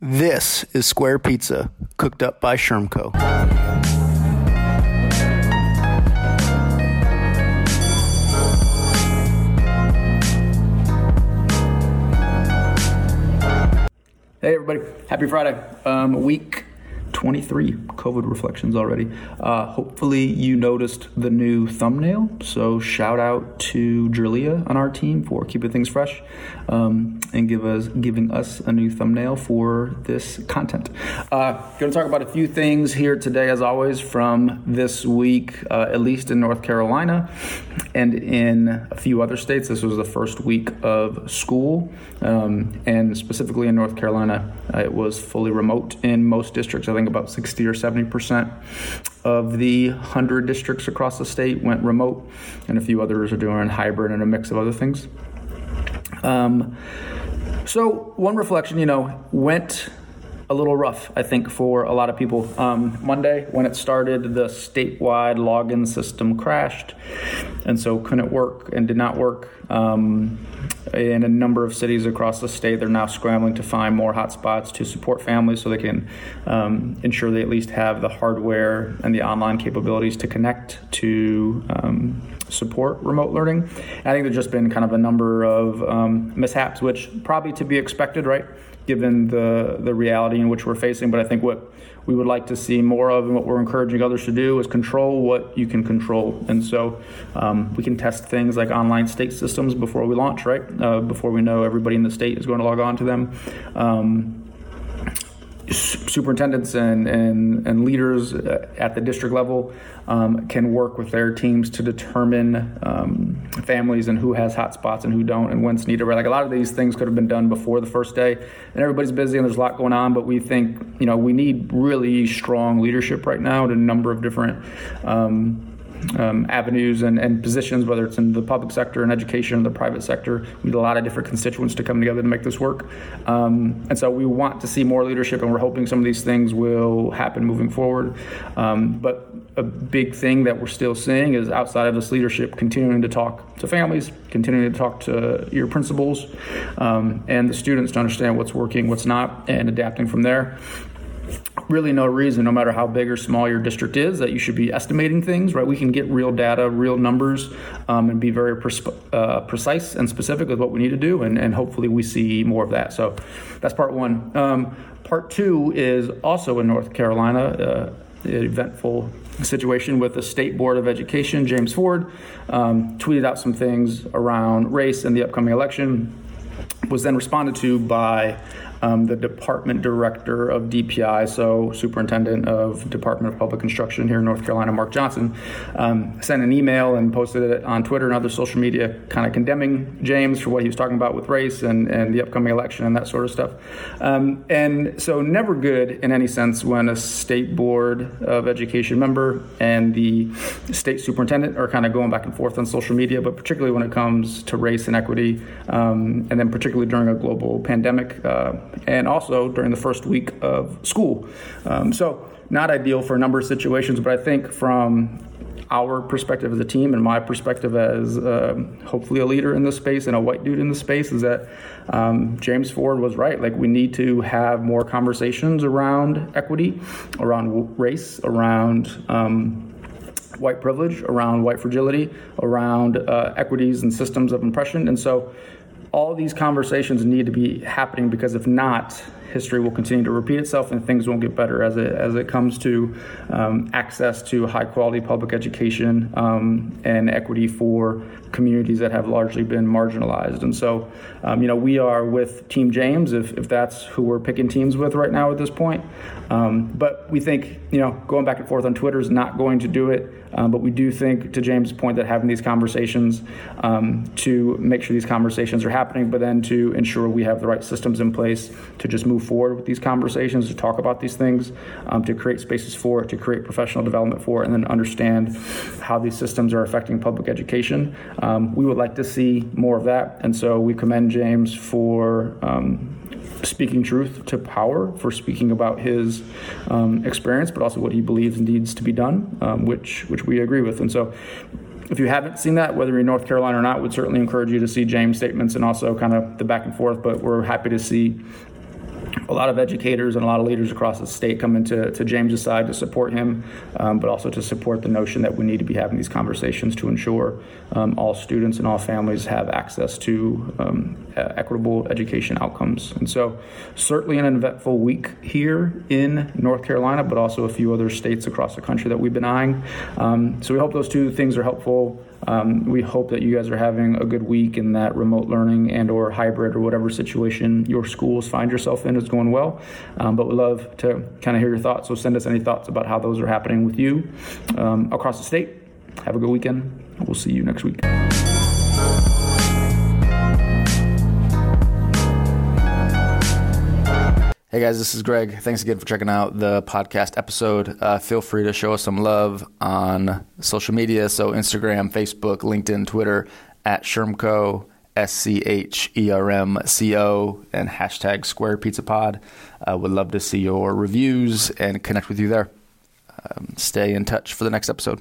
This is Square Pizza, cooked up by Schermco. Hey, everybody. Happy Friday. Um, week 23 COVID reflections already. Uh, hopefully, you noticed the new thumbnail. So, shout out to Julia on our team for keeping things fresh um, and give us giving us a new thumbnail for this content. Uh, going to talk about a few things here today, as always, from this week, uh, at least in North Carolina and in a few other states. This was the first week of school, um, and specifically in North Carolina, uh, it was fully remote in most districts. I think about 60 or 70 percent of the 100 districts across the state went remote, and a few others are doing hybrid and a mix of other things. Um, so, one reflection, you know, went a little rough, I think, for a lot of people. Um, Monday, when it started, the statewide login system crashed, and so couldn't work and did not work. Um, in a number of cities across the state, they're now scrambling to find more hotspots to support families so they can um, ensure they at least have the hardware and the online capabilities to connect to um, support remote learning. I think there's just been kind of a number of um, mishaps, which probably to be expected, right? Given the the reality in which we're facing, but I think what we would like to see more of and what we're encouraging others to do is control what you can control. And so um, we can test things like online state systems before we launch, right? Uh, before we know everybody in the state is going to log on to them. Um, superintendents and, and, and leaders at the district level um, can work with their teams to determine um, families and who has hot spots and who don't and when's needed. Right, like a lot of these things could have been done before the first day, and everybody's busy and there's a lot going on. But we think you know we need really strong leadership right now at a number of different. Um, um, avenues and, and, positions, whether it's in the public sector and education or the private sector. We need a lot of different constituents to come together to make this work. Um, and so we want to see more leadership, and we're hoping some of these things will happen moving forward. Um, but a big thing that we're still seeing is outside of this leadership, continuing to talk to families, continuing to talk to your principals um, and the students to understand what's working, what's not, and adapting from there really no reason, no matter how big or small your district is, that you should be estimating things, right? We can get real data, real numbers, um, and be very uh, precise and specific with what we need to do, and, and hopefully we see more of that. So that's part one. Um, part two is also in North Carolina. Uh, eventful situation with the State Board of Education. James Ford um, tweeted out some things around race and the upcoming election, was then responded to by um, the department director of DPI, so superintendent of Department of Public Instruction here in North Carolina, Mark Johnson, um, sent an email and posted it on Twitter and other social media, kind of condemning James for what he was talking about with race and, and the upcoming election and that sort of stuff. Um, and so, never good in any sense when a state board of education member and the state superintendent are kind of going back and forth on social media, but particularly when it comes to race and equity, um, and then particularly during a global pandemic. Uh, and also during the first week of school. Um, so, not ideal for a number of situations, but I think from our perspective as a team and my perspective as uh, hopefully a leader in this space and a white dude in this space is that um, James Ford was right. Like, we need to have more conversations around equity, around race, around. Um, white privilege, around white fragility, around uh, equities and systems of oppression. And so all these conversations need to be happening because if not, history will continue to repeat itself and things won't get better as it as it comes to um, access to high quality public education um, and equity for communities that have largely been marginalized. And so, um, you know, we are with Team James if, if that's who we're picking teams with right now at this point. Um, but we think, you know, going back and forth on Twitter is not going to do it. Um, but we do think, to James' point, that having these conversations um, to make sure these conversations are happening, but then to ensure we have the right systems in place to just move forward with these conversations, to talk about these things, um, to create spaces for it, to create professional development for it, and then understand how these systems are affecting public education. Um, we would like to see more of that. And so we commend James for um, speaking truth to power for speaking about his um, experience, but also what he believes needs to be done, um, which which we agree with. And so, if you haven't seen that, whether you're in North Carolina or not, would certainly encourage you to see James' statements and also kind of the back and forth. But we're happy to see a lot of educators and a lot of leaders across the state coming into to James's side to support him, um, but also to support the notion that we need to be having these conversations to ensure um, all students and all families have access to um, equitable education outcomes. And so, certainly an eventful week here in North Carolina, but also a few other states across the country that we've been eyeing. Um, so, we hope those two things are helpful. Um, we hope that you guys are having a good week and that remote learning and or hybrid or whatever situation your schools find yourself in is going well. Um, but we love to kind of hear your thoughts. So send us any thoughts about how those are happening with you um, across the state. Have a good weekend. We'll see you next week. Hey guys, this is Greg. Thanks again for checking out the podcast episode. Uh, feel free to show us some love on social media. So, Instagram, Facebook, LinkedIn, Twitter, at Schermco, S C H E R M C O, and hashtag Square Pizza Pod. Uh, would love to see your reviews and connect with you there. Um, stay in touch for the next episode.